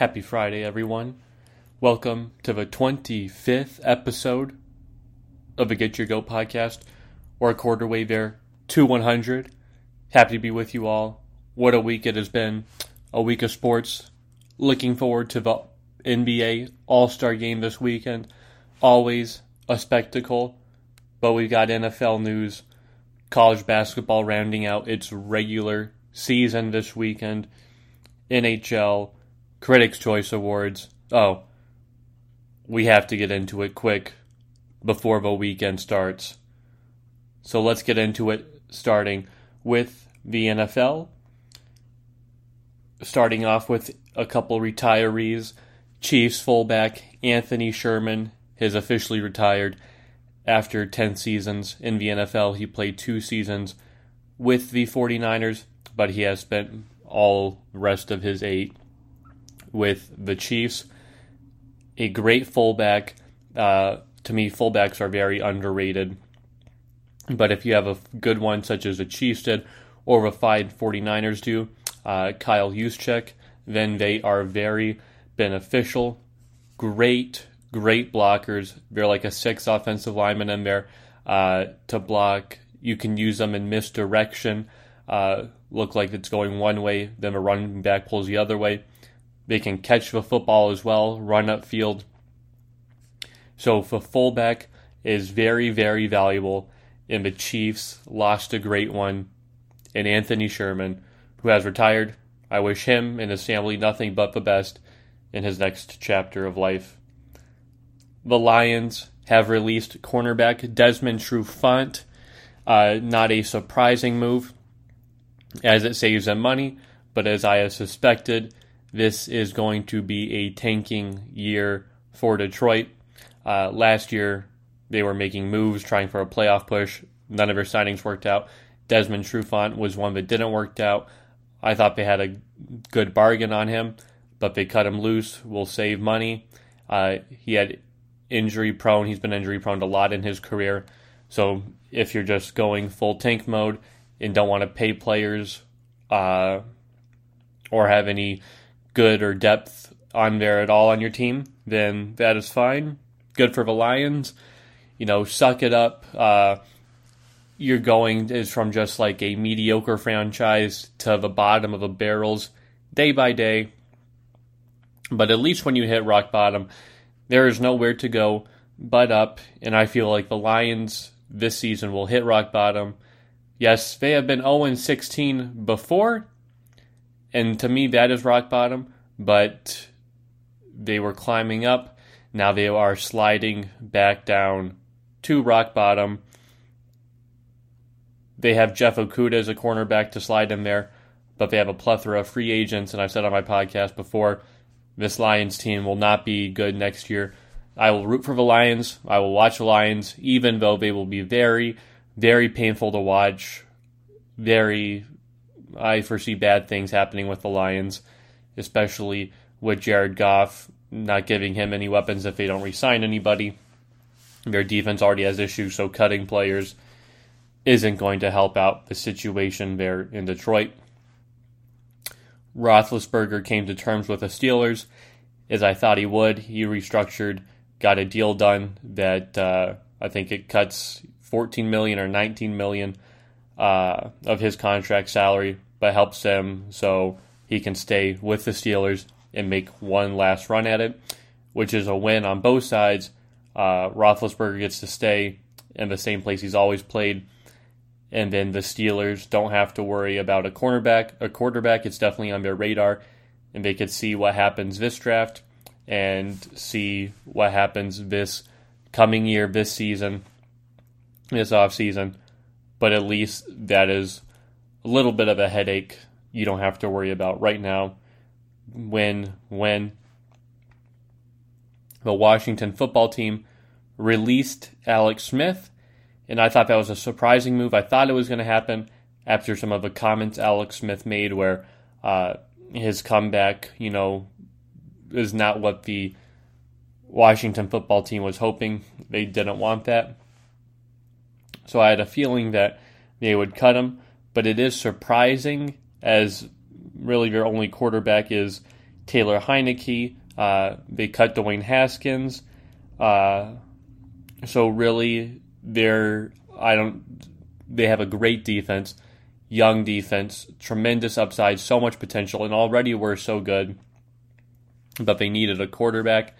Happy Friday, everyone. Welcome to the 25th episode of the Get Your Goat podcast. We're a quarter way there to 100. Happy to be with you all. What a week it has been. A week of sports. Looking forward to the NBA All Star game this weekend. Always a spectacle. But we've got NFL news, college basketball rounding out its regular season this weekend, NHL, Critics' Choice Awards. Oh, we have to get into it quick before the weekend starts. So let's get into it, starting with the NFL. Starting off with a couple retirees. Chiefs fullback Anthony Sherman has officially retired after 10 seasons in the NFL. He played two seasons with the 49ers, but he has spent all the rest of his eight with the Chiefs. A great fullback. Uh, to me, fullbacks are very underrated. But if you have a good one, such as the Chiefs did, or a five 49ers do, uh, Kyle Juszczyk, then they are very beneficial. Great, great blockers. They're like a six offensive lineman in there uh, to block. You can use them in misdirection. Uh, look like it's going one way, then a running back pulls the other way. They can catch the football as well, run upfield. So the fullback is very, very valuable. And the Chiefs lost a great one in Anthony Sherman, who has retired. I wish him and his family nothing but the best in his next chapter of life. The Lions have released cornerback Desmond Trufant. Uh, not a surprising move, as it saves them money, but as I have suspected, this is going to be a tanking year for Detroit. Uh, last year, they were making moves, trying for a playoff push. None of their signings worked out. Desmond Trufant was one that didn't work out. I thought they had a good bargain on him, but they cut him loose. Will save money. Uh, he had injury prone. He's been injury prone a lot in his career. So if you're just going full tank mode and don't want to pay players uh, or have any good or depth on there at all on your team, then that is fine. Good for the Lions. You know, suck it up. Uh, you're going is from just like a mediocre franchise to the bottom of the barrels day by day. But at least when you hit rock bottom, there is nowhere to go but up. And I feel like the Lions this season will hit rock bottom. Yes, they have been 0 16 before, and to me that is rock bottom, but they were climbing up. Now they are sliding back down to rock bottom. They have Jeff Okudah as a cornerback to slide in there, but they have a plethora of free agents, and I've said on my podcast before, this Lions team will not be good next year. I will root for the Lions. I will watch the Lions, even though they will be very, very painful to watch. Very, I foresee bad things happening with the Lions, especially with Jared Goff not giving him any weapons if they don't resign anybody. Their defense already has issues, so cutting players isn't going to help out the situation there in Detroit. Roethlisberger came to terms with the Steelers, as I thought he would. He restructured, got a deal done that uh, I think it cuts 14 million or 19 million uh, of his contract salary, but helps him so he can stay with the Steelers and make one last run at it, which is a win on both sides. Uh, Roethlisberger gets to stay in the same place he's always played and then the Steelers don't have to worry about a cornerback, a quarterback. It's definitely on their radar, and they could see what happens this draft and see what happens this coming year, this season, this off season. But at least that is a little bit of a headache you don't have to worry about right now. When when the Washington football team released Alex Smith and I thought that was a surprising move. I thought it was going to happen after some of the comments Alex Smith made, where uh, his comeback, you know, is not what the Washington football team was hoping. They didn't want that. So I had a feeling that they would cut him, but it is surprising as really their only quarterback is Taylor Heinicke. Uh, they cut Dwayne Haskins. Uh, so really, they're I don't. They have a great defense, young defense, tremendous upside, so much potential, and already we're so good. But they needed a quarterback.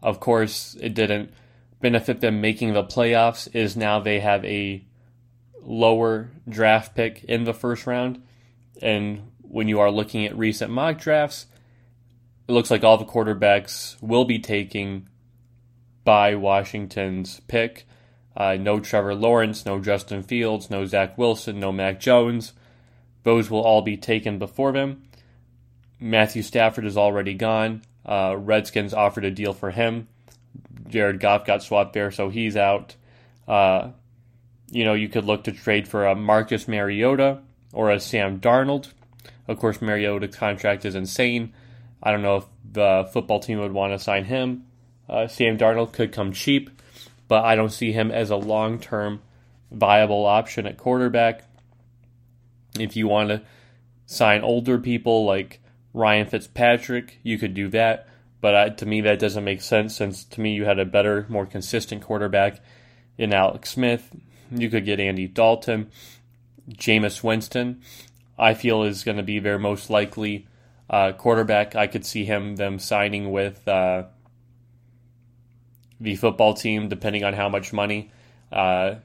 Of course, it didn't benefit them making the playoffs. Is now they have a lower draft pick in the first round, and when you are looking at recent mock drafts, it looks like all the quarterbacks will be taking by Washington's pick. Uh, no Trevor Lawrence, no Justin Fields, no Zach Wilson, no Mac Jones. Those will all be taken before them. Matthew Stafford is already gone. Uh, Redskins offered a deal for him. Jared Goff got swapped there, so he's out. Uh, you know, you could look to trade for a Marcus Mariota or a Sam Darnold. Of course, Mariota's contract is insane. I don't know if the football team would want to sign him. Uh, Sam Darnold could come cheap, but I don't see him as a long term viable option at quarterback. If you want to sign older people like Ryan Fitzpatrick, you could do that. But uh, to me, that doesn't make sense since to me, you had a better, more consistent quarterback in Alex Smith. You could get Andy Dalton. Jameis Winston, I feel, is going to be their most likely uh, quarterback. I could see him them signing with uh, the football team, depending on how much money uh,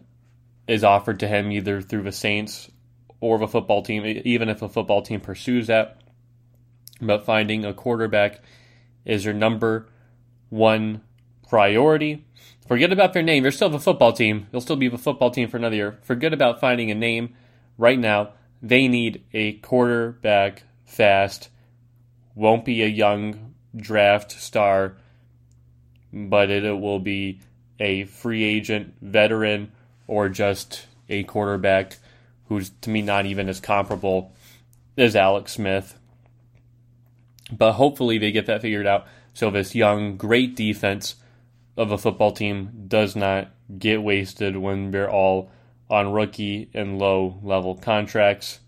is offered to him, either through the Saints or the football team, even if a football team pursues that. But finding a quarterback is your number one priority. Forget about their name. You're still a football team. You'll still be a football team for another year. Forget about finding a name right now. They need a quarterback fast. Won't be a young draft star but it, it will be a free agent veteran or just a quarterback who's to me not even as comparable as Alex Smith. But hopefully they get that figured out so this young, great defense of a football team does not get wasted when they're all on rookie and low level contracts.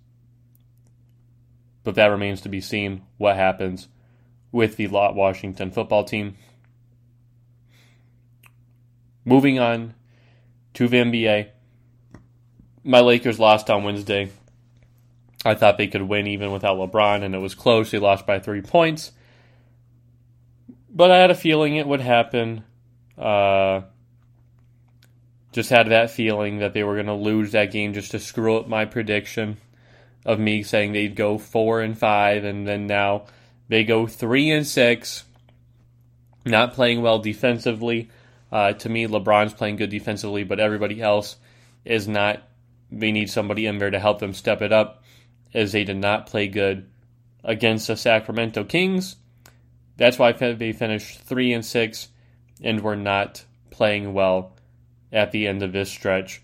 But that remains to be seen what happens with the Lot Washington football team. Moving on to the NBA. My Lakers lost on Wednesday. I thought they could win even without LeBron, and it was close. They lost by three points. But I had a feeling it would happen. Uh, just had that feeling that they were going to lose that game just to screw up my prediction of me saying they'd go four and five, and then now they go three and six, not playing well defensively. Uh, to me, LeBron's playing good defensively, but everybody else is not. They need somebody in there to help them step it up, as they did not play good against the Sacramento Kings. That's why they finished three and six, and were not playing well at the end of this stretch.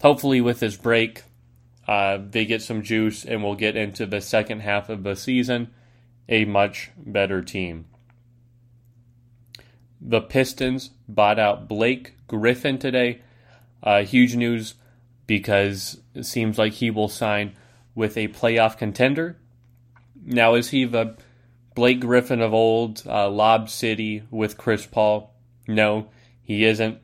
Hopefully, with this break, uh, they get some juice, and we'll get into the second half of the season a much better team. The Pistons bought out Blake Griffin today. Uh, huge news because it seems like he will sign with a playoff contender. Now, is he the Blake Griffin of old, uh, Lob City with Chris Paul? No, he isn't.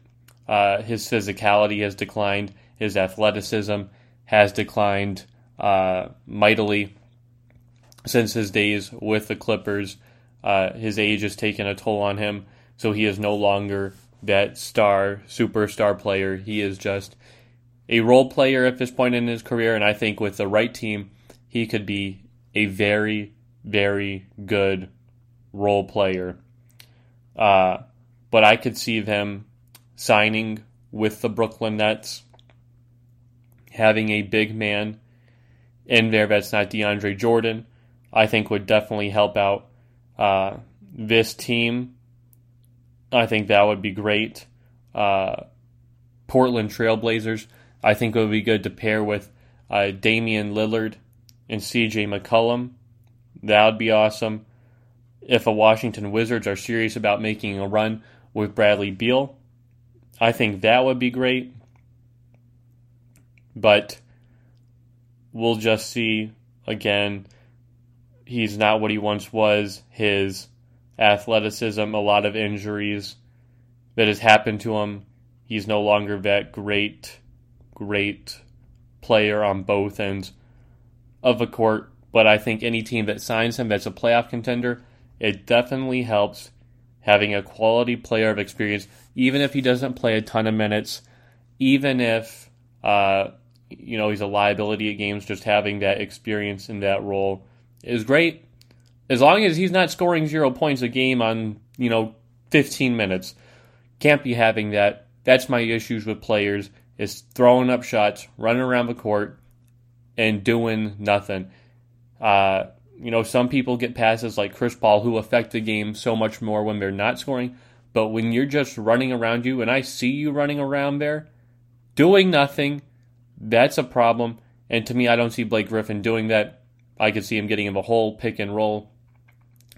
Uh, his physicality has declined. His athleticism has declined uh, mightily since his days with the Clippers. Uh, his age has taken a toll on him. So he is no longer that star, superstar player. He is just a role player at this point in his career. And I think with the right team, he could be a very, very good role player. Uh, but I could see them signing with the Brooklyn Nets, having a big man in there that's not DeAndre Jordan, I think would definitely help out uh, this team I think that would be great. Uh, Portland Trailblazers, I think it would be good to pair with uh, Damian Lillard and CJ McCollum. That would be awesome. If the Washington Wizards are serious about making a run with Bradley Beal, I think that would be great. But we'll just see again. he's not what he once was. His athleticism, a lot of injuries that has happened to him. He's no longer that great, great player on both ends of the court. But I think any team that signs him that's a playoff contender, it definitely helps having a quality player of experience, even if he doesn't play a ton of minutes, even if uh, you know he's a liability at games. Just having that experience in that role is great, as long as he's not scoring zero points a game on you know 15 minutes. Can't be having that. That's my issues with players is throwing up shots, running around the court, and doing nothing. Uh, you know, some people get passes like Chris Paul who affect the game so much more when they're not scoring. But when you're just running around you, and I see you running around there, doing nothing, that's a problem. And to me, I don't see Blake Griffin doing that. I could see him getting in the whole pick and roll,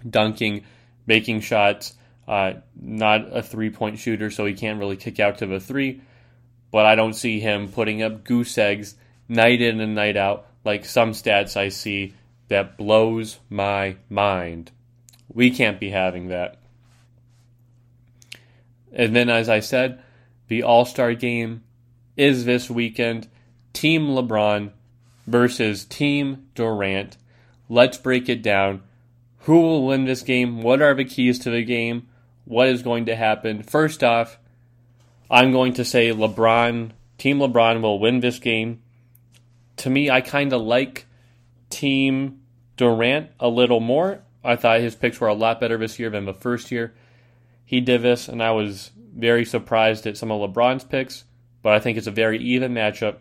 dunking, making shots. Uh, not a three point shooter, so he can't really kick out to the three. But I don't see him putting up goose eggs night in and night out like some stats I see that blows my mind. We can't be having that. And then, as I said, the All Star game is this weekend. Team LeBron versus Team Durant. Let's break it down. Who will win this game? What are the keys to the game? What is going to happen? First off, I'm going to say LeBron, Team LeBron will win this game. To me, I kind of like Team Durant a little more. I thought his picks were a lot better this year than the first year he did this, and I was very surprised at some of LeBron's picks. But I think it's a very even matchup.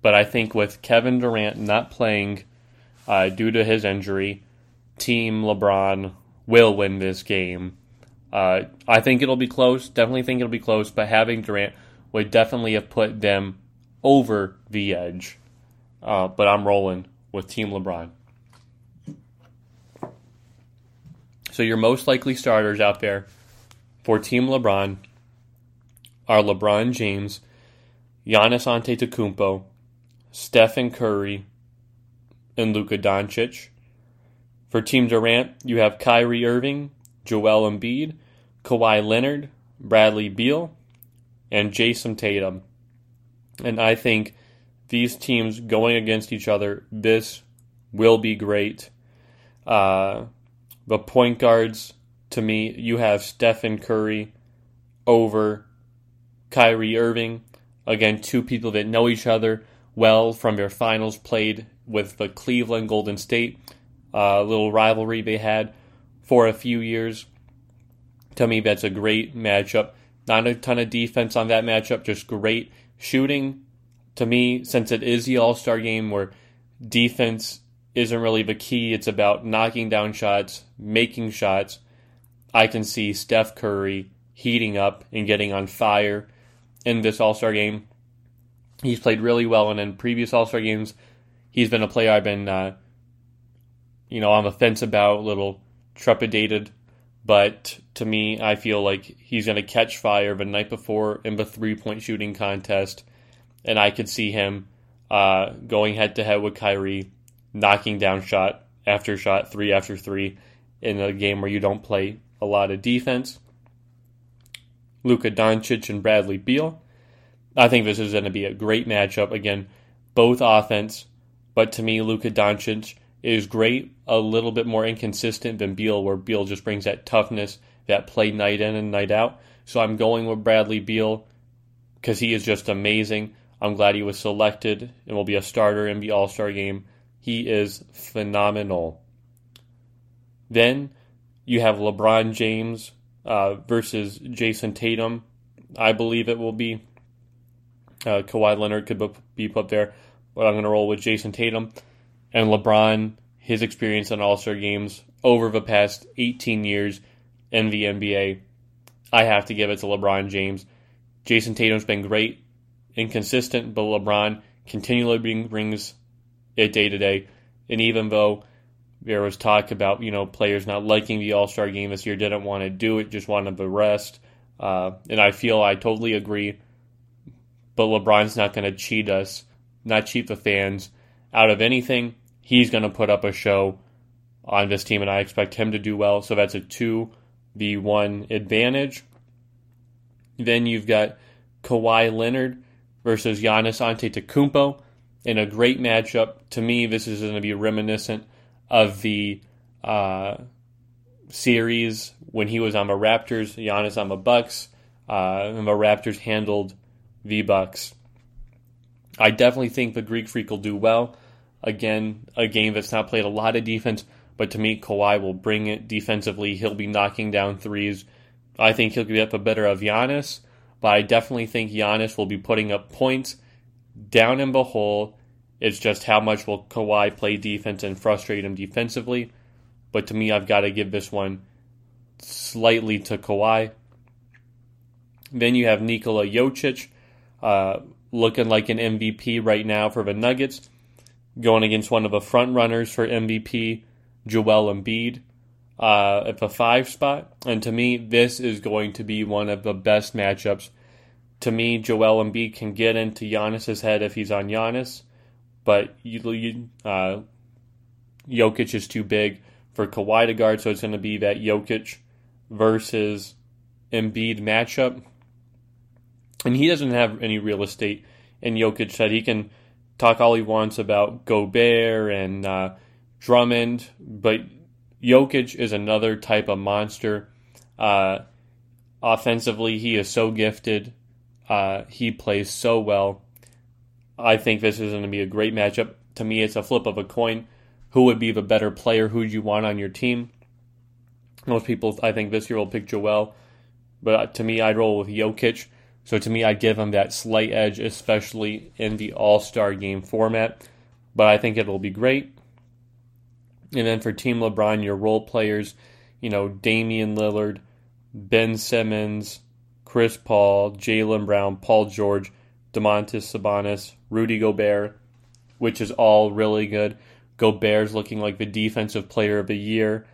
But I think with Kevin Durant not playing uh, due to his injury, Team LeBron will win this game. Uh, I think it'll be close. Definitely think it'll be close. But having Durant would definitely have put them over the edge. Uh, but I'm rolling with Team LeBron. So your most likely starters out there for Team LeBron are LeBron James, Giannis Antetokounmpo, Stephen Curry, and Luka Doncic. For Team Durant, you have Kyrie Irving, Joel Embiid, Kawhi Leonard, Bradley Beal, and Jayson Tatum. And I think these teams going against each other, this will be great. Uh, the point guards, to me, you have Stephen Curry over Kyrie Irving. Again, two people that know each other well from their finals played with the Cleveland Golden State uh, little rivalry they had for a few years. To me, that's a great matchup. Not a ton of defense on that matchup, just great shooting to me, since it is the All Star game where defense isn't really the key, it's about knocking down shots, making shots. I can see Steph Curry heating up and getting on fire in this All Star game. He's played really well, in previous All Star games, he's been a player I've been, uh, you know, on the fence about, little trepidated. But to me, I feel like he's going to catch fire the night before in the three point shooting contest and I could see him uh, going head to head with Kyrie, knocking down shot after shot, three after three, in a game where you don't play a lot of defense. Luka Doncic and Bradley Beal. I think this is going to be a great matchup. Again, both offense, but to me, Luka Doncic is great, a little bit more inconsistent than Beal, where Beal just brings that toughness, that play night in and night out. So I'm going with Bradley Beal because he is just amazing. I'm glad he was selected and will be a starter in the All Star game. He is phenomenal. Then you have LeBron James uh, versus Jayson Tatum. I believe it will be. Uh, Kawhi Leonard could be put there, but I'm going to roll with Jayson Tatum. And LeBron, his experience in All Star games over the past 18 years in the NBA, I have to give it to LeBron James. Jayson Tatum's been great inconsistent, but LeBron continually bring, brings it day to day. And even though there was talk about you know players not liking the All Star game this year, didn't want to do it, just wanted the rest. Uh, and I feel I totally agree. But LeBron's not going to cheat us, not cheat the fans out of anything. He's going to put up a show on this team, and I expect him to do well. So that's a 2v1 advantage. Then you've got Kawhi Leonard versus Giannis Antetokounmpo in a great matchup. To me, this is going to be reminiscent of the uh, series when he was on the Raptors, Giannis on the Bucks, uh, and the Raptors handled the Bucks. I definitely think the Greek Freak will do well. Again, a game that's not played a lot of defense, but to me, Kawhi will bring it defensively. He'll be knocking down threes. I think he'll get a better of Giannis, but I definitely think Giannis will be putting up points down in the hole. It's just how much will Kawhi play defense and frustrate him defensively. But to me, I've got to give this one slightly to Kawhi. Then you have Nikola Jokic, uh, looking like an MVP right now for the Nuggets, going against one of the front runners for MVP, Joel Embiid, uh, at the five spot. And to me, this is going to be one of the best matchups. To me, Joel Embiid can get into Giannis's head if he's on Giannis, but you, you, uh, Jokic is too big for Kawhi to guard, so it's going to be that Jokic versus Embiid matchup. And he doesn't have any real estate. And Jokic said he can talk all he wants about Gobert and uh, Drummond, but Jokic is another type of monster. Uh, offensively, he is so gifted. Uh, he plays so well. I think this is going to be a great matchup. To me, it's a flip of a coin. Who would be the better player? Who do you want on your team? Most people, I think, this year will pick Joel. But to me, I'd roll with Jokic. So to me, I'd give him that slight edge, especially in the All Star game format. But I think it'll be great. And then for Team LeBron, your role players, you know, Damian Lillard, Ben Simmons, Chris Paul, Jaylen Brown, Paul George, Domantas Sabonis, Rudy Gobert, which is all really good. Gobert's looking like the defensive player of the year.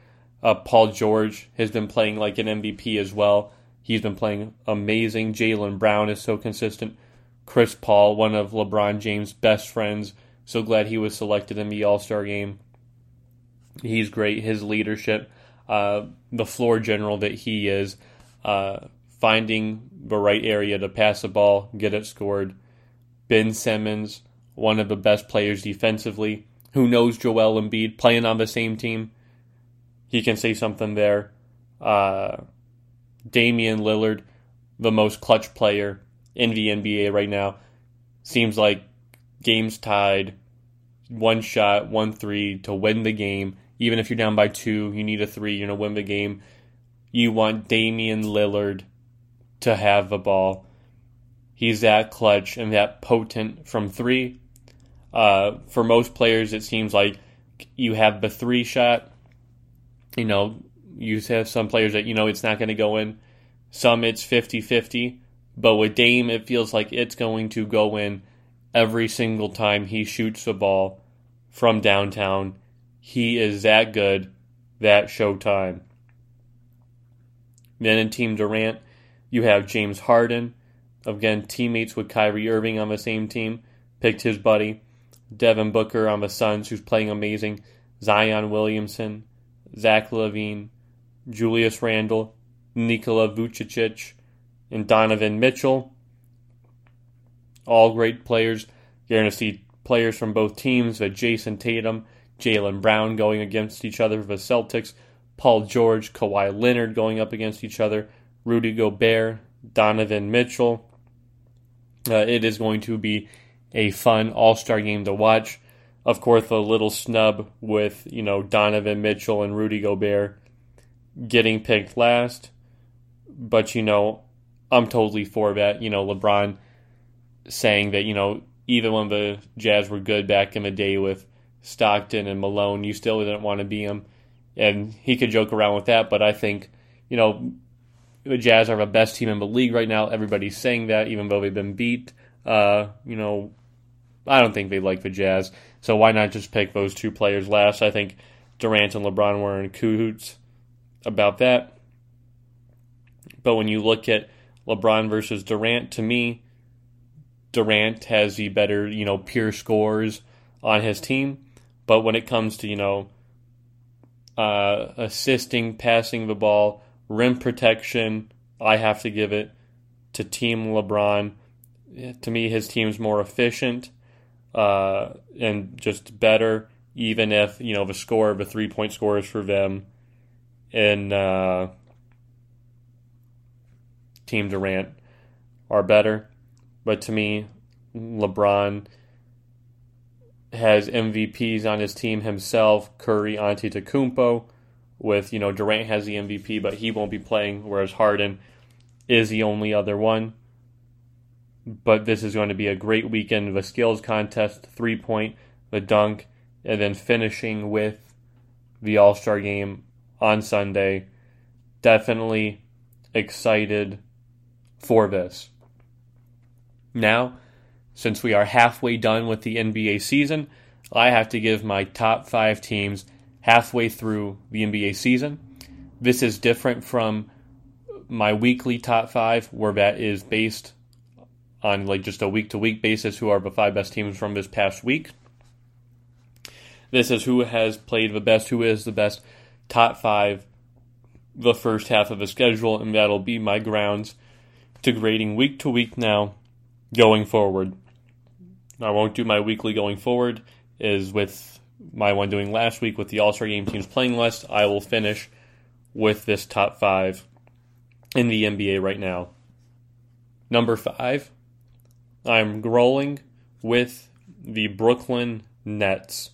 Uh, Paul George has been playing like an MVP as well. He's been playing amazing. Jaylen Brown is so consistent. Chris Paul, one of LeBron James' best friends, so glad he was selected in the All Star game. He's great. His leadership, uh, the floor general that he is, uh, finding the right area to pass the ball, get it scored. Ben Simmons, one of the best players defensively. Who knows Joel Embiid playing on the same team? He can say something there. Uh, Damian Lillard, the most clutch player in the NBA right now. Seems like games tied, one shot, one three to win the game. Even if you're down by two, you need a three, you're going to win the game. You want Damian Lillard to have the ball. He's that clutch and that potent from three. Uh, for most players, it seems like you have the three shot. You know, you have some players that, you know, it's not going to go in. Some it's 50 50. But with Dame, it feels like it's going to go in every single time he shoots the ball from downtown. He is that good, that showtime. Then in Team Durant, you have James Harden. Again, teammates with Kyrie Irving on the same team. Picked his buddy. Devin Booker on the Suns, who's playing amazing. Zion Williamson. Zach LaVine. Julius Randle, Nikola Vucevic, and Donovan Mitchell. All great players. You're going to see players from both teams, but Jayson Tatum, Jaylen Brown going against each other for the Celtics, Paul George, Kawhi Leonard going up against each other, Rudy Gobert, Donovan Mitchell. Uh, it is going to be a fun All Star game to watch. Of course, a little snub with you know Donovan Mitchell and Rudy Gobert getting picked last. But, you know, I'm totally for that. You know, LeBron saying that, you know, even when the Jazz were good back in the day with Stockton and Malone, you still didn't want to be him. And he could joke around with that, but I think, you know, the Jazz are the best team in the league right now. Everybody's saying that, even though they've been beat. Uh, you know, I don't think they like the Jazz. So why not just pick those two players last? I think Durant and LeBron were in cahoots about that. But when you look at LeBron versus Durant, to me, Durant has the better, you know, pure scores on his team. But when it comes to, you know, uh, assisting, passing the ball, rim protection, I have to give it to Team LeBron. To me, his team's more efficient uh, and just better, even if, you know, the score a three point score is for them. And uh, Team Durant are better. But to me, LeBron has MVPs on his team himself, Curry, Antetokounmpo, with, you know, Durant has the MVP, but he won't be playing, whereas Harden is the only other one. But this is going to be a great weekend the skills contest, three point, the dunk, and then finishing with the All Star game on Sunday. Definitely excited for this. Now, since we are halfway done with the NBA season, I have to give my top five teams halfway through the NBA season. This is different from my weekly top five, where that is based on like just a week to week basis who are the five best teams from this past week. This is who has played the best, who is the best top five the first half of the schedule, and that'll be my grounds to grading week to week now going forward. I won't do my weekly going forward, is with my one doing last week with the All Star Game teams playing list. I will finish with this top five in the NBA right now. Number five, I'm rolling with the Brooklyn Nets.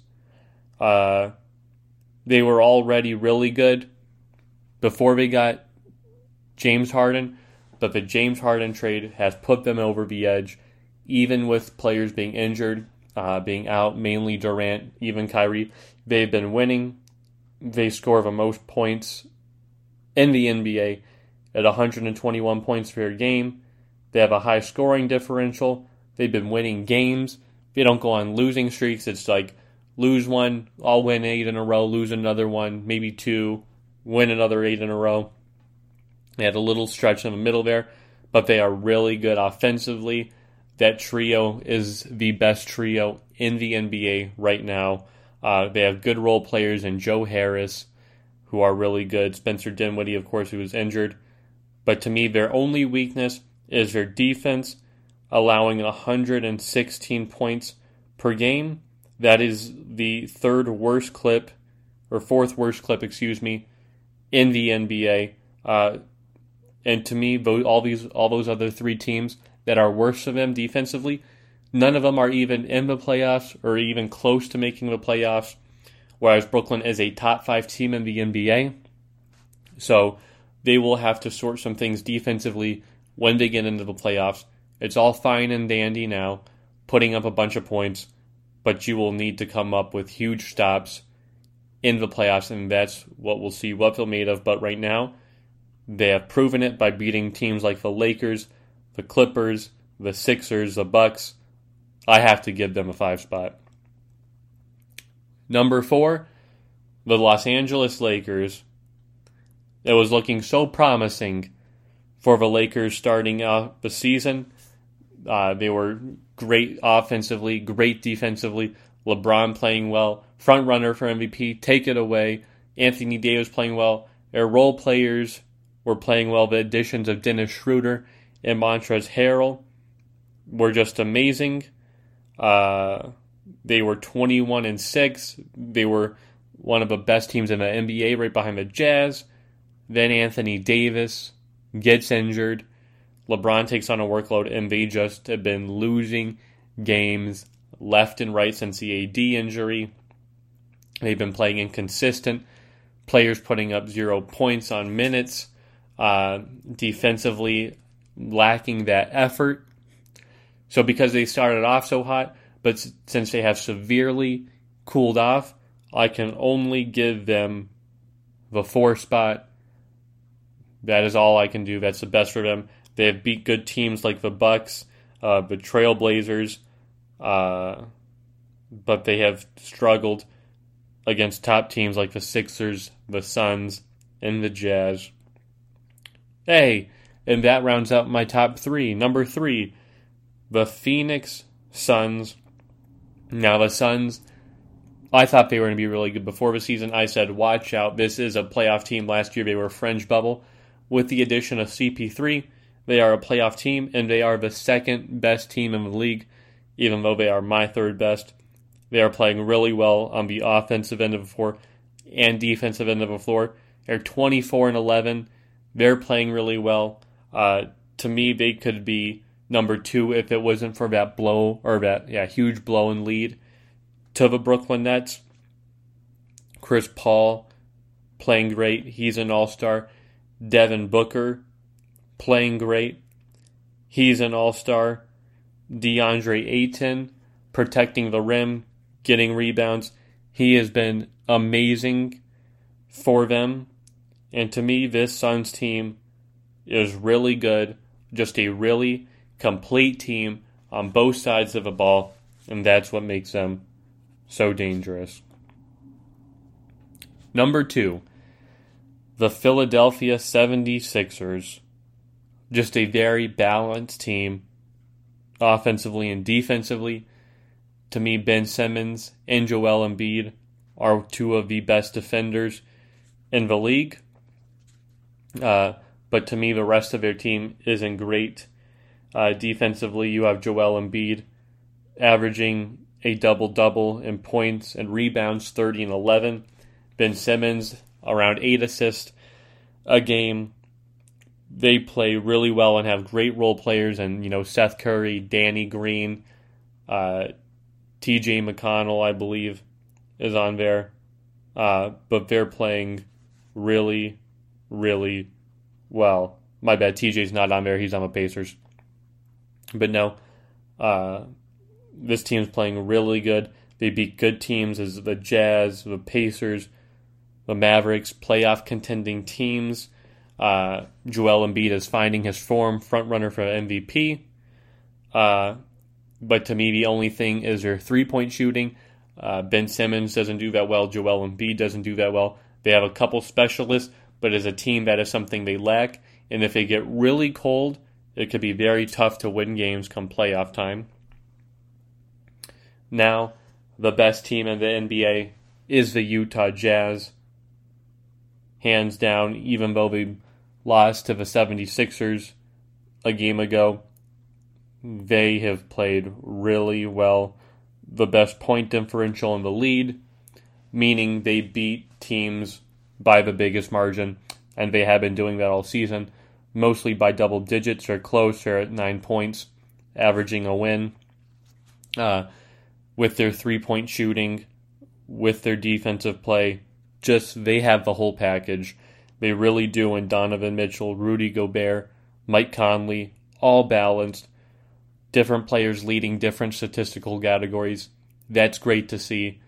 Uh, they were already really good before they got James Harden, but the James Harden trade has put them over the edge, even with players being injured, uh, being out, mainly Durant, even Kyrie. They've been winning. They score the most points in the NBA at 121 points per game. They have a high scoring differential. They've been winning games. They don't go on losing streaks. It's like lose one, I'll win eight in a row, lose another one, maybe two, win another eight in a row. They had a little stretch in the middle there, but they are really good offensively. That trio is the best trio in the NBA right now. Uh, they have good role players in Joe Harris, who are really good. Spencer Dinwiddie, of course, who was injured. But to me, their only weakness is their defense, allowing 116 points per game. That is the third worst clip, or fourth worst clip, excuse me, in the NBA. Uh, and to me, all these, all those other three teams that are worse than them defensively, none of them are even in the playoffs or even close to making the playoffs. Whereas Brooklyn is a top five team in the NBA, so they will have to sort some things defensively when they get into the playoffs. It's all fine and dandy now, putting up a bunch of points, but you will need to come up with huge stops in the playoffs, and that's what we'll see what they're made of. But right now, they have proven it by beating teams like the Lakers, the Clippers, the Sixers, the Bucks. I have to give them a five spot. Number four, the Los Angeles Lakers. It was looking so promising for the Lakers starting out the season. Uh, they were great offensively, great defensively. LeBron playing well, front runner for MVP. Take it away. Anthony Davis playing well. Their role players were playing well. The additions of Dennis Schroeder and Montrezl Harrell were just amazing. Uh, they were 21 and 6. They were one of the best teams in the NBA, right behind the Jazz. Then Anthony Davis gets injured. LeBron takes on a workload, and they just have been losing games left and right since the AD injury. They've been playing inconsistent. Players putting up zero points on minutes uh, defensively lacking that effort. So because they started off so hot, but since they have severely cooled off, I can only give them the four spot. That is all I can do. That's the best for them. They have beat good teams like the Bucks, uh, the Trailblazers, uh, but they have struggled against top teams like the Sixers, the Suns, and the Jazz. Hey, and that rounds out my top three. Number three, the Phoenix Suns. Now, the Suns I thought they were going to be really good before the season. I said, watch out. This is a playoff team. Last year they were fringe bubble. With the addition of CP3, they are a playoff team, and they are the second best team in the league, even though they are my third best. They are playing really well on the offensive end of the floor and defensive end of the floor. They're 24 and 11. They're playing really well. Uh, to me, they could be number two if it wasn't for that blow or that yeah huge blow and lead to the Brooklyn Nets. Chris Paul playing great. He's an all star. Devin Booker playing great. He's an all star. DeAndre Ayton protecting the rim, getting rebounds. He has been amazing for them. And to me, this Suns team is really good. Just a really complete team on both sides of the ball. And that's what makes them so dangerous. Number two, the Philadelphia 76ers. Just a very balanced team, offensively and defensively. To me, Ben Simmons and Joel Embiid are two of the best defenders in the league. Uh, but to me, the rest of their team isn't great. Uh, defensively, you have Joel Embiid averaging a double double in points and rebounds, 30 and 11. Ben Simmons around eight assists a game. They play really well and have great role players, and you know Seth Curry, Danny Green, uh, T.J. McConnell, I believe, is on there. Uh, but they're playing really, really well. My bad, TJ's not on there. He's on the Pacers. But no, uh, this team's playing really good. They beat good teams as the Jazz, the Pacers, the Mavericks, playoff contending teams. Uh, Joel Embiid is finding his form, front runner for MVP. Uh, but to me, the only thing is their three point shooting. Uh, ben Simmons doesn't do that well. Joel Embiid doesn't do that well. They have a couple specialists, but as a team, that is something they lack. And if they get really cold, it could be very tough to win games come playoff time. Now, the best team in the NBA is the Utah Jazz. Hands down, even though they lost to the 76ers a game ago, they have played really well. The best point differential in the lead, meaning they beat teams by the biggest margin, and they have been doing that all season, mostly by double digits or close. They're at nine points, averaging a win. Uh, with their three point shooting, with their defensive play, just they have the whole package. They really do. And Donovan Mitchell, Rudy Gobert, Mike Conley, all balanced. Different players leading different statistical categories. That's great to see.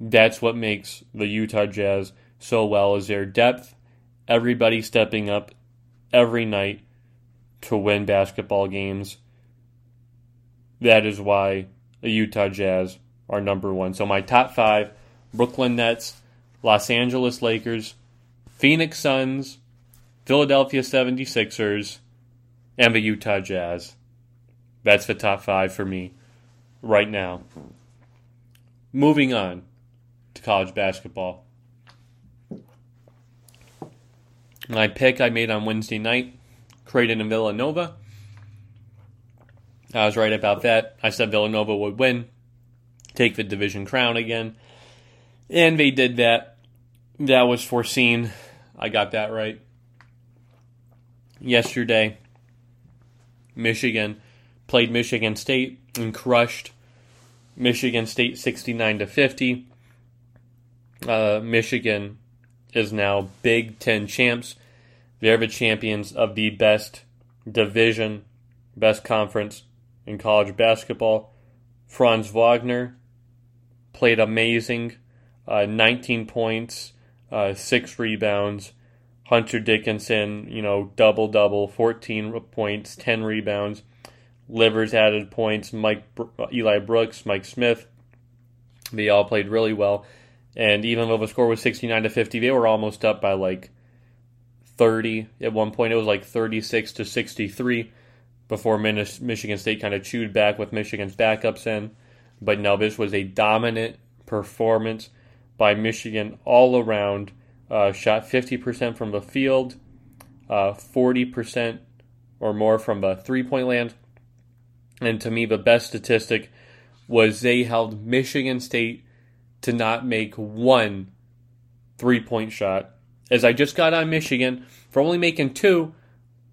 That's what makes the Utah Jazz so well is their depth, everybody stepping up every night to win basketball games. That is why the Utah Jazz are number one. So my top five Brooklyn Nets, Los Angeles Lakers, Phoenix Suns, Philadelphia 76ers, and the Utah Jazz. That's the top five for me right now. Moving on to college basketball. My pick I made on Wednesday night, Creighton and Villanova. I was right about that. I said Villanova would win, take the division crown again. And they did that. That was foreseen. I got that right. Yesterday, Michigan played Michigan State and crushed Michigan State 69 to 50. Uh, Michigan is now Big Ten champs. They're the champions of the best division, best conference in college basketball. Franz Wagner played amazing, uh, 19 points, uh, six rebounds. Hunter Dickinson, you know, double double, 14 points, 10 rebounds. Livers added points. Mike, Eli Brooks, Mike Smith, they all played really well. And even though the score was 69 to 50, they were almost up by like 30. At one point, it was like 36 to 63 before Michigan State kind of chewed back with Michigan's backups in. But no, this was a dominant performance by Michigan all around. Uh, shot 50% from the field, uh, 40% or more from the three point land. And to me, the best statistic was they held Michigan State to not make one three point shot. As I just got on Michigan for only making two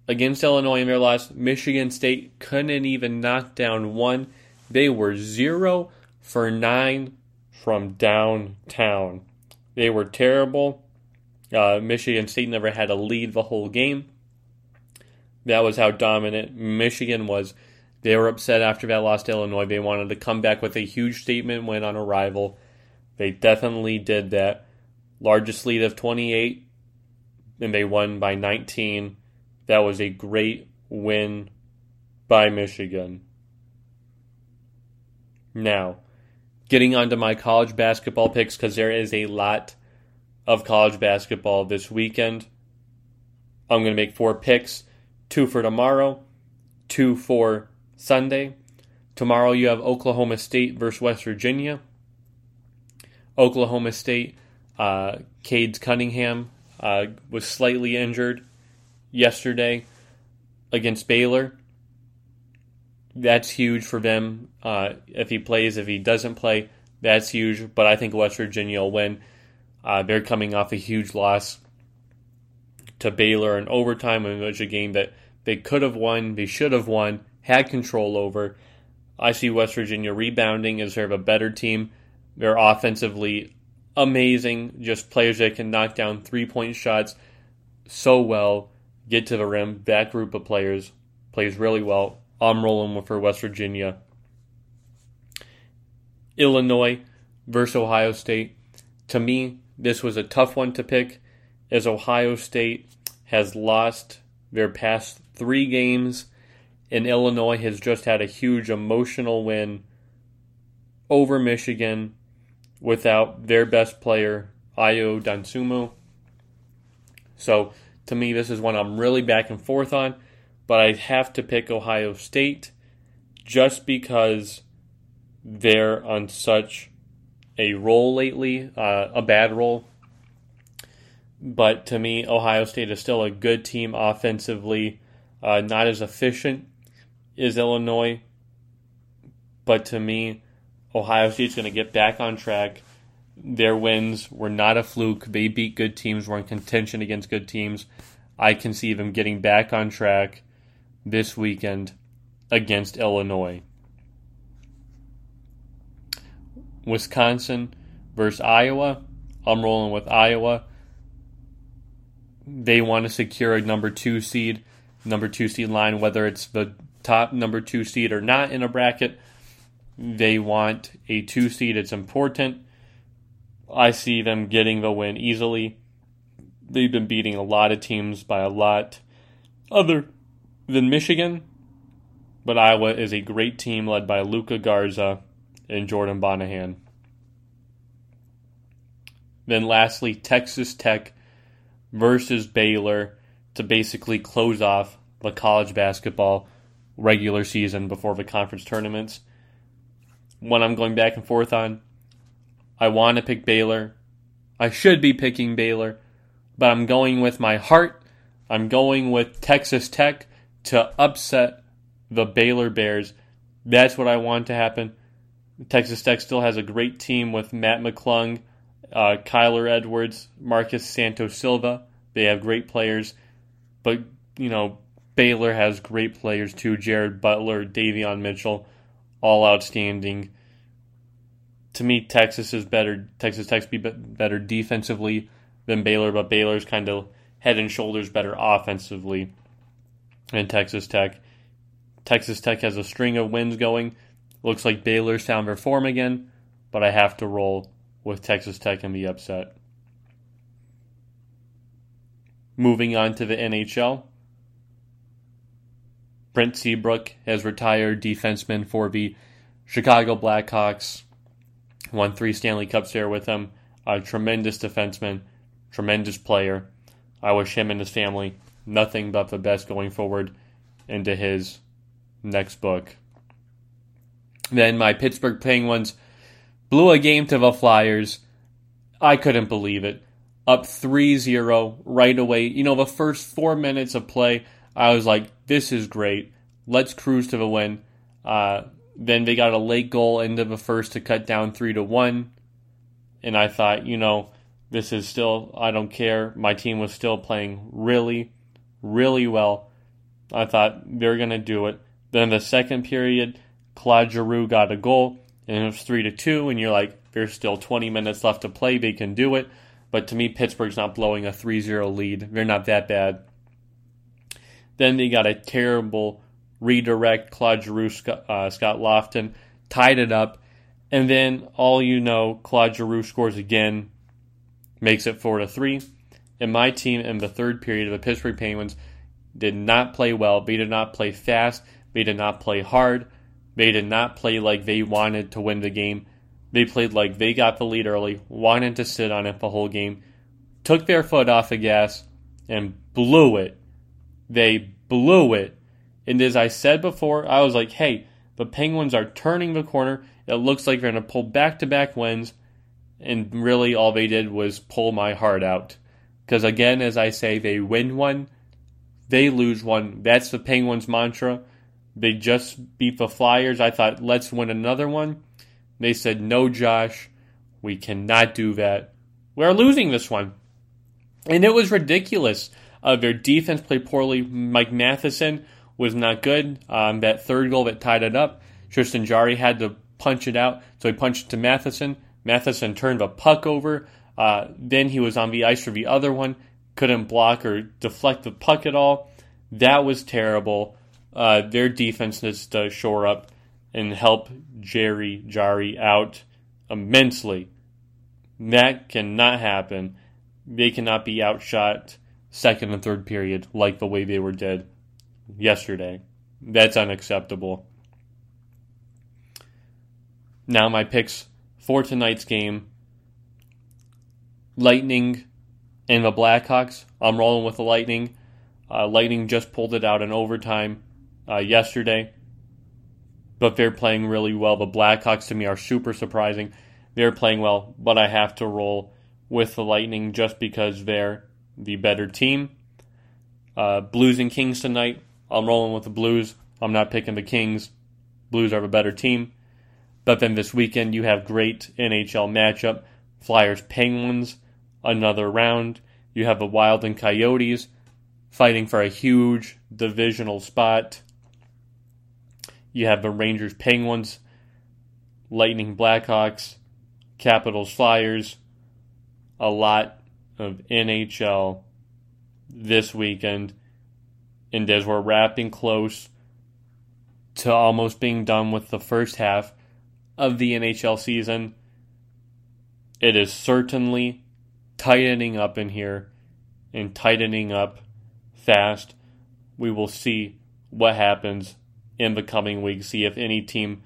against Illinois in their loss, Michigan State couldn't even knock down one. They were zero for nine from downtown. They were terrible. Uh, Michigan State never had a lead the whole game. That was how dominant Michigan was. They were upset after that loss to Illinois. They wanted to come back with a huge statement win on arrival. They definitely did that. Largest lead of 28, and they won by 19. That was a great win by Michigan. Now, getting onto my college basketball picks because there is a lot of college basketball this weekend. I'm going to make four picks two for tomorrow, two for Sunday. Tomorrow you have Oklahoma State versus West Virginia. Oklahoma State, uh, Cade Cunningham uh, was slightly injured yesterday against Baylor. That's huge for them. Uh, if he plays, if he doesn't play, that's huge. But I think West Virginia will win. Uh, they're coming off a huge loss to Baylor in overtime. It was a game that they could have won, they should have won, had control over. I see West Virginia rebounding as they're a better team. They're offensively amazing, just players that can knock down three point shots so well, get to the rim. That group of players plays really well. I'm rolling with for West Virginia. Illinois versus Ohio State. To me, this was a tough one to pick as Ohio State has lost their past three games, and Illinois has just had a huge emotional win over Michigan without their best player, Ayo Dosunmu. So, to me, this is one I'm really back and forth on, but I have to pick Ohio State just because they're on such a roll lately, uh, a bad roll. But to me, Ohio State is still a good team offensively, uh, not as efficient as Illinois. But to me, Ohio State's going to get back on track. Their wins were not a fluke. They beat good teams, were in contention against good teams. I can see them getting back on track this weekend against Illinois. Wisconsin versus Iowa. I'm rolling with Iowa. They want to secure a number two seed, number two seed line, whether it's the top number two seed or not in a bracket. They want a two seed. It's important. I see them getting the win easily. They've been beating a lot of teams by a lot other than Michigan. But Iowa is a great team led by Luka Garza and Jordan Bohannon. Then lastly, Texas Tech versus Baylor to basically close off the college basketball regular season before the conference tournaments. When I'm going back and forth on, I want to pick Baylor. I should be picking Baylor, but I'm going with my heart. I'm going with Texas Tech to upset the Baylor Bears. That's what I want to happen. Texas Tech still has a great team with Mac McClung, uh, Kyler Edwards, Marcus Santos Silva. They have great players, but you know Baylor has great players too. Jared Butler, Davion Mitchell, all outstanding. To me, Texas is better. Texas Tech's be better defensively than Baylor, but Baylor's kind of head and shoulders better offensively than Texas Tech. Texas Tech has a string of wins going. Looks like Baylor's found their form again, but I have to roll with Texas Tech and be upset. Moving on to the NHL. Brent Seabrook has retired defenseman for the Chicago Blackhawks. Won three Stanley Cups there with them. A tremendous defenseman, tremendous player. I wish him and his family nothing but the best going forward into his next book. Then my Pittsburgh Penguins blew a game to the Flyers. I couldn't believe it. Up 3 0 right away. You know, the first four minutes of play, I was like, this is great. Let's cruise to the win. Uh, then they got a late goal into the first to cut down 3 to 1. And I thought, you know, this is still, I don't care. My team was still playing really, really well. I thought they're going to do it. Then the second period, Claude Giroux got a goal, and it was 3 to 2, and you're like, there's still 20 minutes left to play. They can do it. But to me, Pittsburgh's not blowing a 3 0 lead. They're not that bad. Then they got a terrible redirect. Claude Giroux, uh, Scott Laughton tied it up. And then all you know, Claude Giroux scores again, makes it 4 to 3. And my team in the third period of the Pittsburgh Penguins did not play well. They did not play fast. They did not play hard. They did not play like they wanted to win the game. They played like they got the lead early, wanted to sit on it the whole game, took their foot off the gas, and blew it. They blew it. And as I said before, I was like, hey, the Penguins are turning the corner. It looks like they're going to pull back to back wins. And really, all they did was pull my heart out. Because again, as I say, they win one, they lose one. That's the Penguins' mantra. They just beat the Flyers. I thought, let's win another one. They said, no, Josh, we cannot do that. We're losing this one. And it was ridiculous. Uh, their defense played poorly. Mike Matheson was not good. Um, that third goal that tied it up, Tristan Jarry had to punch it out, so he punched it to Matheson. Matheson turned the puck over. Uh, then he was on the ice for the other one, couldn't block or deflect the puck at all. That was terrible. Uh, their defense needs to shore up and help Jarry Jarry out immensely. That cannot happen. They cannot be outshot second and third period like the way they were did yesterday. That's unacceptable. Now, my picks for tonight's game Lightning and the Blackhawks. I'm rolling with the Lightning. Uh, Lightning just pulled it out in overtime uh, yesterday, but they're playing really well. The Blackhawks to me are super surprising. They're playing well, but I have to roll with the Lightning just because they're the better team. Uh, Blues and Kings tonight. I'm rolling with the Blues. I'm not picking the Kings. Blues are a better team. But then this weekend you have great NHL matchup. Flyers Penguins, another round. You have the Wild and Coyotes fighting for a huge divisional spot. You have the Rangers Penguins, Lightning Blackhawks, Capitals Flyers. A lot of NHL this weekend. And as we're wrapping close to almost being done with the first half of the NHL season, it is certainly tightening up in here and tightening up fast. We will see what happens in the coming weeks, see if any team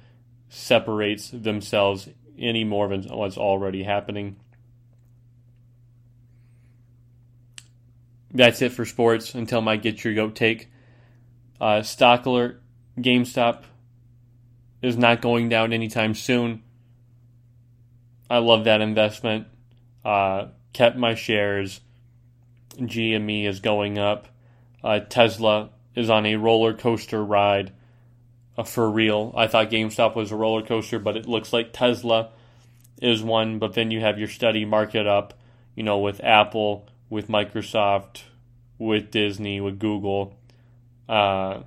separates themselves any more than what's already happening. That's it for sports until my Get Your Goat take. Uh, stock alert GameStop is not going down anytime soon. I love that investment. Uh, kept my shares. GME is going up. Uh, Tesla is on a roller coaster ride uh, for real. I thought GameStop was a roller coaster, but it looks like Tesla is one. But then you have your steady market up, you know, with Apple, with Microsoft, with Disney, with Google. Uh,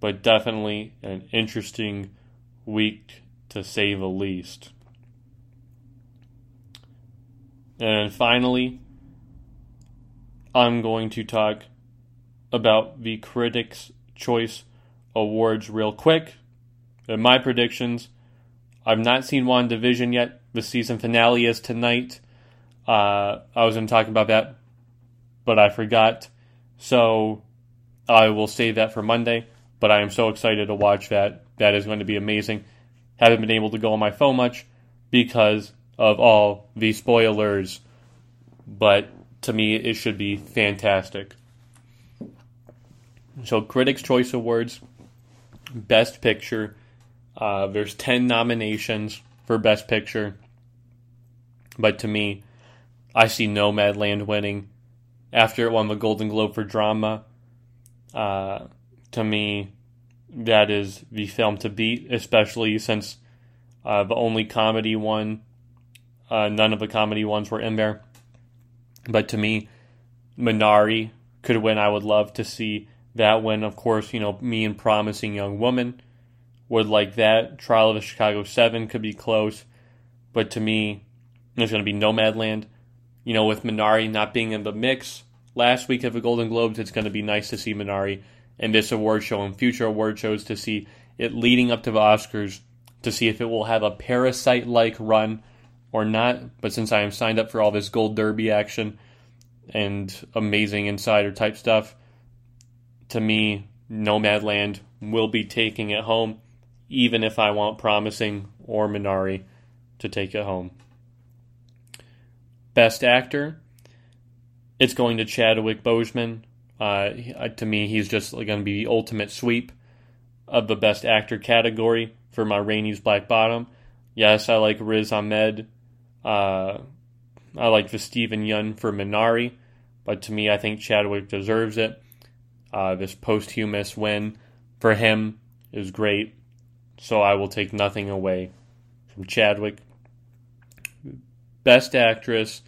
but definitely an interesting week to say the least. And finally, I'm going to talk about the Critics' Choice Awards real quick. And my predictions I've not seen WandaVision yet. The season finale is tonight. Uh, I was going to talk about that, but I forgot. So I will save that for Monday. But I am so excited to watch that. That is going to be amazing. Haven't been able to go on my phone much because of all the spoilers, but to me, it should be fantastic. So, Critics' Choice Awards, Best Picture. Uh, there's 10 nominations. for Best Picture. But to me, I see Nomadland winning after it won the Golden Globe for drama. Uh, to me, that is the film to beat, especially since uh, the only comedy one, uh, none of the comedy ones were in there. But to me, Minari could win. I would love to see that win. Of course, you know, me and Promising Young Woman would like that. Trial of the Chicago Seven could be close. But to me, there's going to be Nomadland. You know, with Minari not being in the mix last week of the Golden Globes, it's going to be nice to see Minari in this award show and future award shows to see it leading up to the Oscars to see if it will have a parasite like run or not. But since I am signed up for all this Gold Derby action and amazing insider type stuff, to me, Nomadland will be taking it home, even if I want Promising or Minari to take it home. Best Actor, it's going to Chadwick Boseman. Uh, to me, he's just going to be the ultimate sweep of the Best Actor category for Ma Rainey's Black Bottom. Yes, I like Riz Ahmed. Uh, I like the Steven Yeun for Minari, but to me, I think Chadwick deserves it. Uh, this posthumous win for him is great, so I will take nothing away from Chadwick. Best Actress.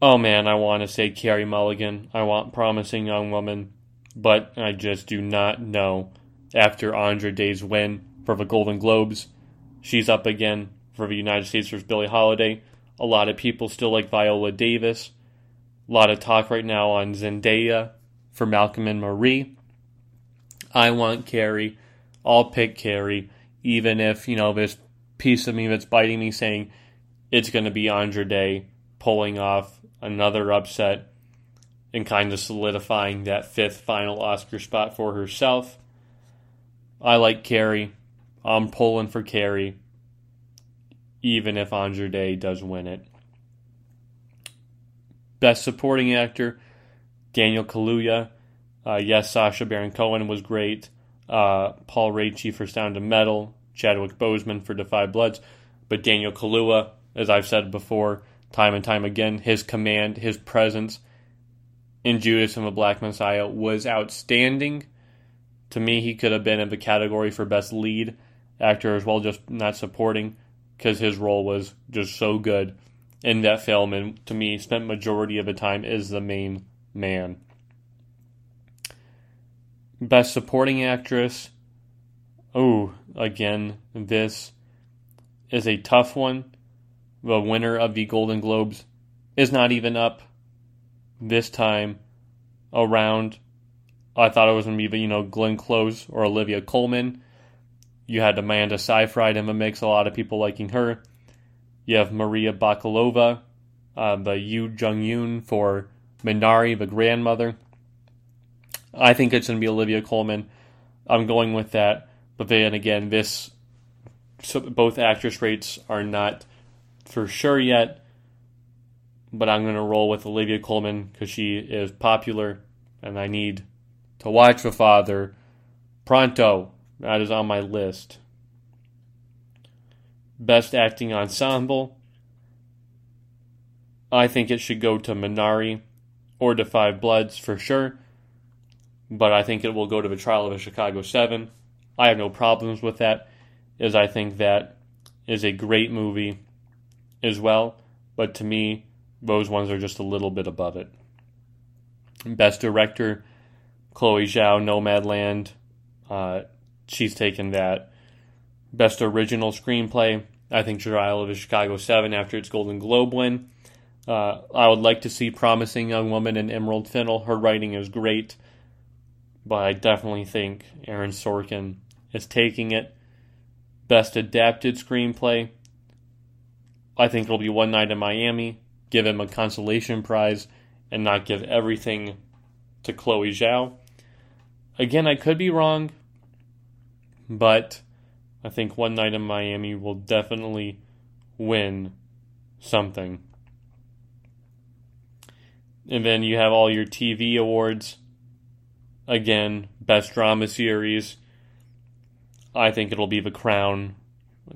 Oh man, I want to say Carey Mulligan. I want Promising Young Woman, but I just do not know. After Andra Day's win for the Golden Globes, she's up again for the United States versus Billie Holiday. A lot of people still like Viola Davis. A lot of talk right now on Zendaya for Malcolm and Marie. I want Carey. I'll pick Carey, even if, you know, this piece of me that's biting me saying it's going to be Andra Day pulling off another upset and kind of solidifying that fifth final Oscar spot for herself. I like Carey. I'm pulling for Carey, even if Andra Day does win it. Best Supporting Actor, Daniel Kaluuya. Uh, yes, Sacha Baron Cohen was great. Uh, Paul Raci for Sound of Metal. Chadwick Boseman for 5 Bloods. But Daniel Kaluuya, as I've said before, time and time again, his command, his presence in Judas and the Black Messiah was outstanding. To me, he could have been in the category for best lead actor as well, just not supporting, because his role was just so good in that film, and to me, spent majority of the time as the main man. Best supporting actress. Oh, again, this is a tough one. The winner of the Golden Globes is not even up this time around. I thought it was going to be, you know, Glenn Close or Olivia Colman. You had Amanda Seyfried in the mix, a lot of people liking her. You have Maria Bakalova, uh, the Yu Jung Yoon for Minari, the grandmother. I think it's going to be Olivia Colman. I'm going with that. But then again, this so both actress rates are not for sure yet. But I'm going to roll with Olivia Colman because she is popular, and I need to watch The Father pronto. That is on my list. Best acting ensemble. I think it should go to Minari or to 5 Bloods for sure, but I think it will go to the trial of the Chicago 7. I have no problems with that, as I think that is a great movie as well, but to me, those ones are just a little bit above it. Best director, Chloe Zhao, Nomadland. Uh, she's taken that. Best original screenplay, I think Trial of the Chicago 7 after its Golden Globe win. Uh, I would like to see Promising Young Woman and Emerald Fennell. Her writing is great, but I definitely think Aaron Sorkin is taking it. Best Adapted Screenplay, I think it'll be One Night in Miami. Give him a consolation prize and not give everything to Chloe Zhao. Again, I could be wrong, but I think One Night in Miami will definitely win something. And then you have all your TV awards. Again, Best Drama Series. I think it'll be The Crown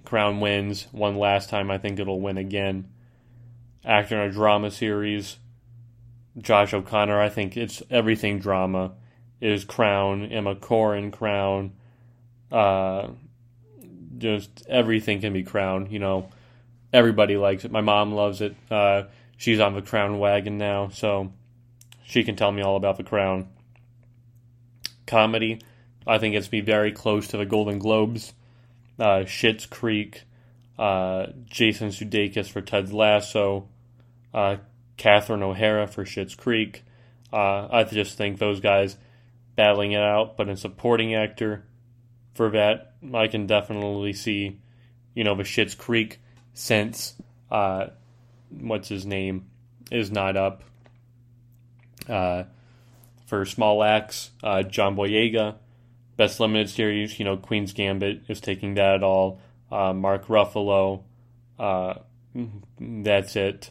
Crown wins. one last time. I think it'll win again. Actor in a drama series. Josh O'Connor. I think it's everything drama. Is Crown. Emma Corrin Crown. Uh, just everything can be Crown. You know, everybody likes it. My mom loves it. Uh, she's on the Crown wagon now, so she can tell me all about the Crown. Comedy. I think it's be very close to the Golden Globes. Uh, Schitt's Creek, uh, Jason Sudeikis for Ted Lasso, uh, Catherine O'Hara for Schitt's Creek. Uh, I just think those guys battling it out, but in supporting actor for that, I can definitely see, you know, the Schitt's Creek since uh, what's his name is not up. Uh, for small acts, uh, John Boyega Best limited series, you know, Queen's Gambit is taking that at all. Uh, Mark Ruffalo, uh, that's it.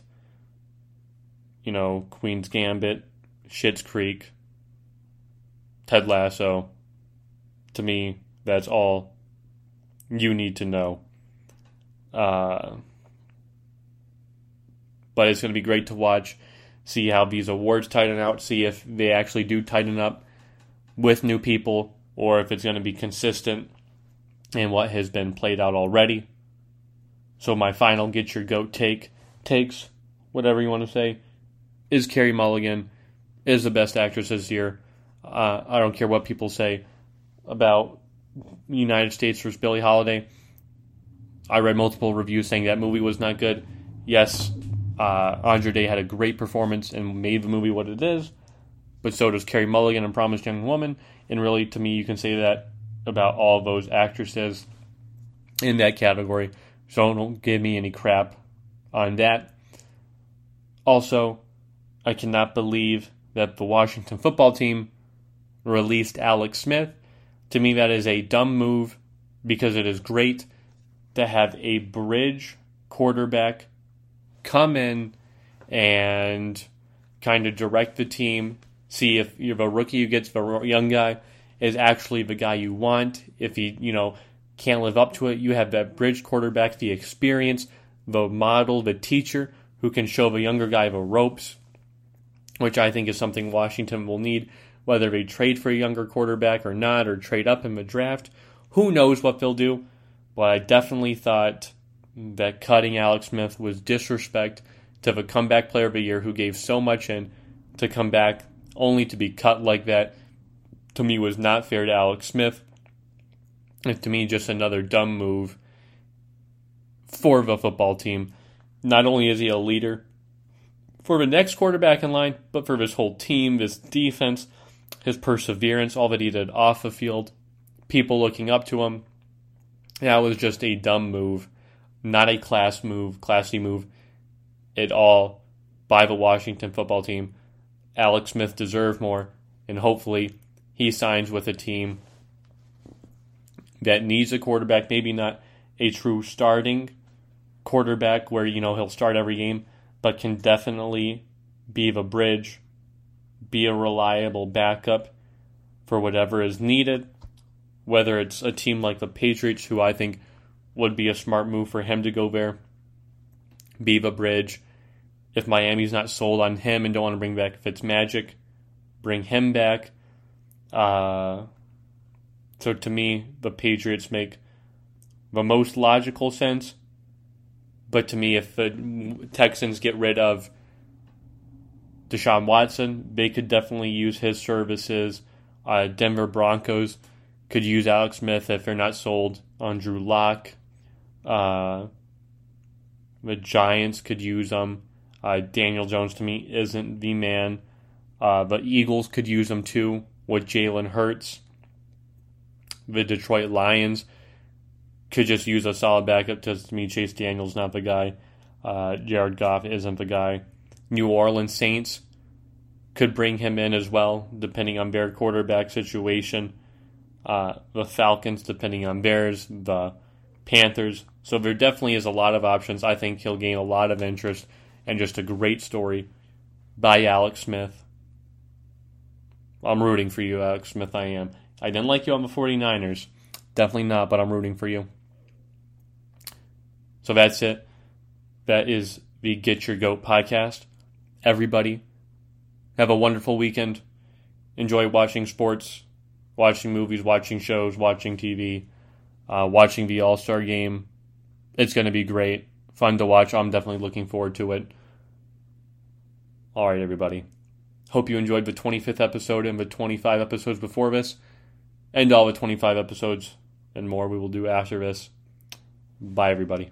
You know, Queen's Gambit, Schitt's Creek, Ted Lasso. To me, that's all you need to know. Uh, but it's going to be great to watch, see how these awards tighten out, see if they actually do tighten up with new people or if it's going to be consistent in what has been played out already. So my final get your goat take takes, whatever you want to say, is Carey Mulligan is the best actress this year. Uh, I don't care what people say about United States versus Billie Holiday. I read multiple reviews saying that movie was not good. Yes, uh, Andra Day had a great performance and made the movie what it is, but so does Carey Mulligan and Promised Young Woman. And really, to me, you can say that about all those actresses in that category. So don't give me any crap on that. Also, I cannot believe that the Washington football team released Alex Smith. To me, that is a dumb move because it is great to have a bridge quarterback come in and kind of direct the team see if you have a rookie who gets the young guy is actually the guy you want. If he, you know, can't live up to it, you have that bridge quarterback, the experience, the model, the teacher who can show the younger guy the ropes, which I think is something Washington will need, whether they trade for a younger quarterback or not, or trade up in the draft. Who knows what they'll do? But I definitely thought that cutting Alex Smith was disrespect to the comeback player of the year who gave so much in to come back only to be cut like that to me was not fair to Alex Smith. And to me, just another dumb move for the football team. Not only is he a leader for the next quarterback in line, but for this whole team, this defense, his perseverance, all that he did off the field, people looking up to him. That was just a dumb move, not a class move, classy move at all by the Washington football team. Alex Smith deserved more, and hopefully he signs with a team that needs a quarterback, maybe not a true starting quarterback where you know he'll start every game, but can definitely be the bridge, be a reliable backup for whatever is needed. Whether it's a team like the Patriots, who I think would be a smart move for him to go there, be the bridge, if Miami's not sold on him and don't want to bring back Fitzmagic, bring him back. Uh, so to me, the Patriots make the most logical sense. But to me, if the Texans get rid of Deshaun Watson, they could definitely use his services. Uh, Denver Broncos could use Alex Smith if they're not sold on Drew Lock. Uh, the Giants could use them. Uh, Daniel Jones to me isn't the man. Uh, the Eagles could use him too with Jalen Hurts. The Detroit Lions could just use a solid backup. To me, Chase Daniels not the guy. Uh, Jared Goff isn't the guy. New Orleans Saints could bring him in as well, depending on their quarterback situation. Uh, the Falcons, depending on theirs. The Panthers. So there definitely is a lot of options. I think he'll gain a lot of interest and just a great story by Alex Smith. I'm rooting for you, Alex Smith. I am. I didn't like you on the 49ers. Definitely not, but I'm rooting for you. So that's it. That is the Get Your Goat podcast. Everybody, have a wonderful weekend. Enjoy watching sports, watching movies, watching shows, watching TV, uh, watching the All Star game. It's going to be great. Fun to watch. I'm definitely looking forward to it. All right, everybody. Hope you enjoyed the 25th episode and the 25 episodes before this, and all the 25 episodes and more we will do after this. Bye, everybody.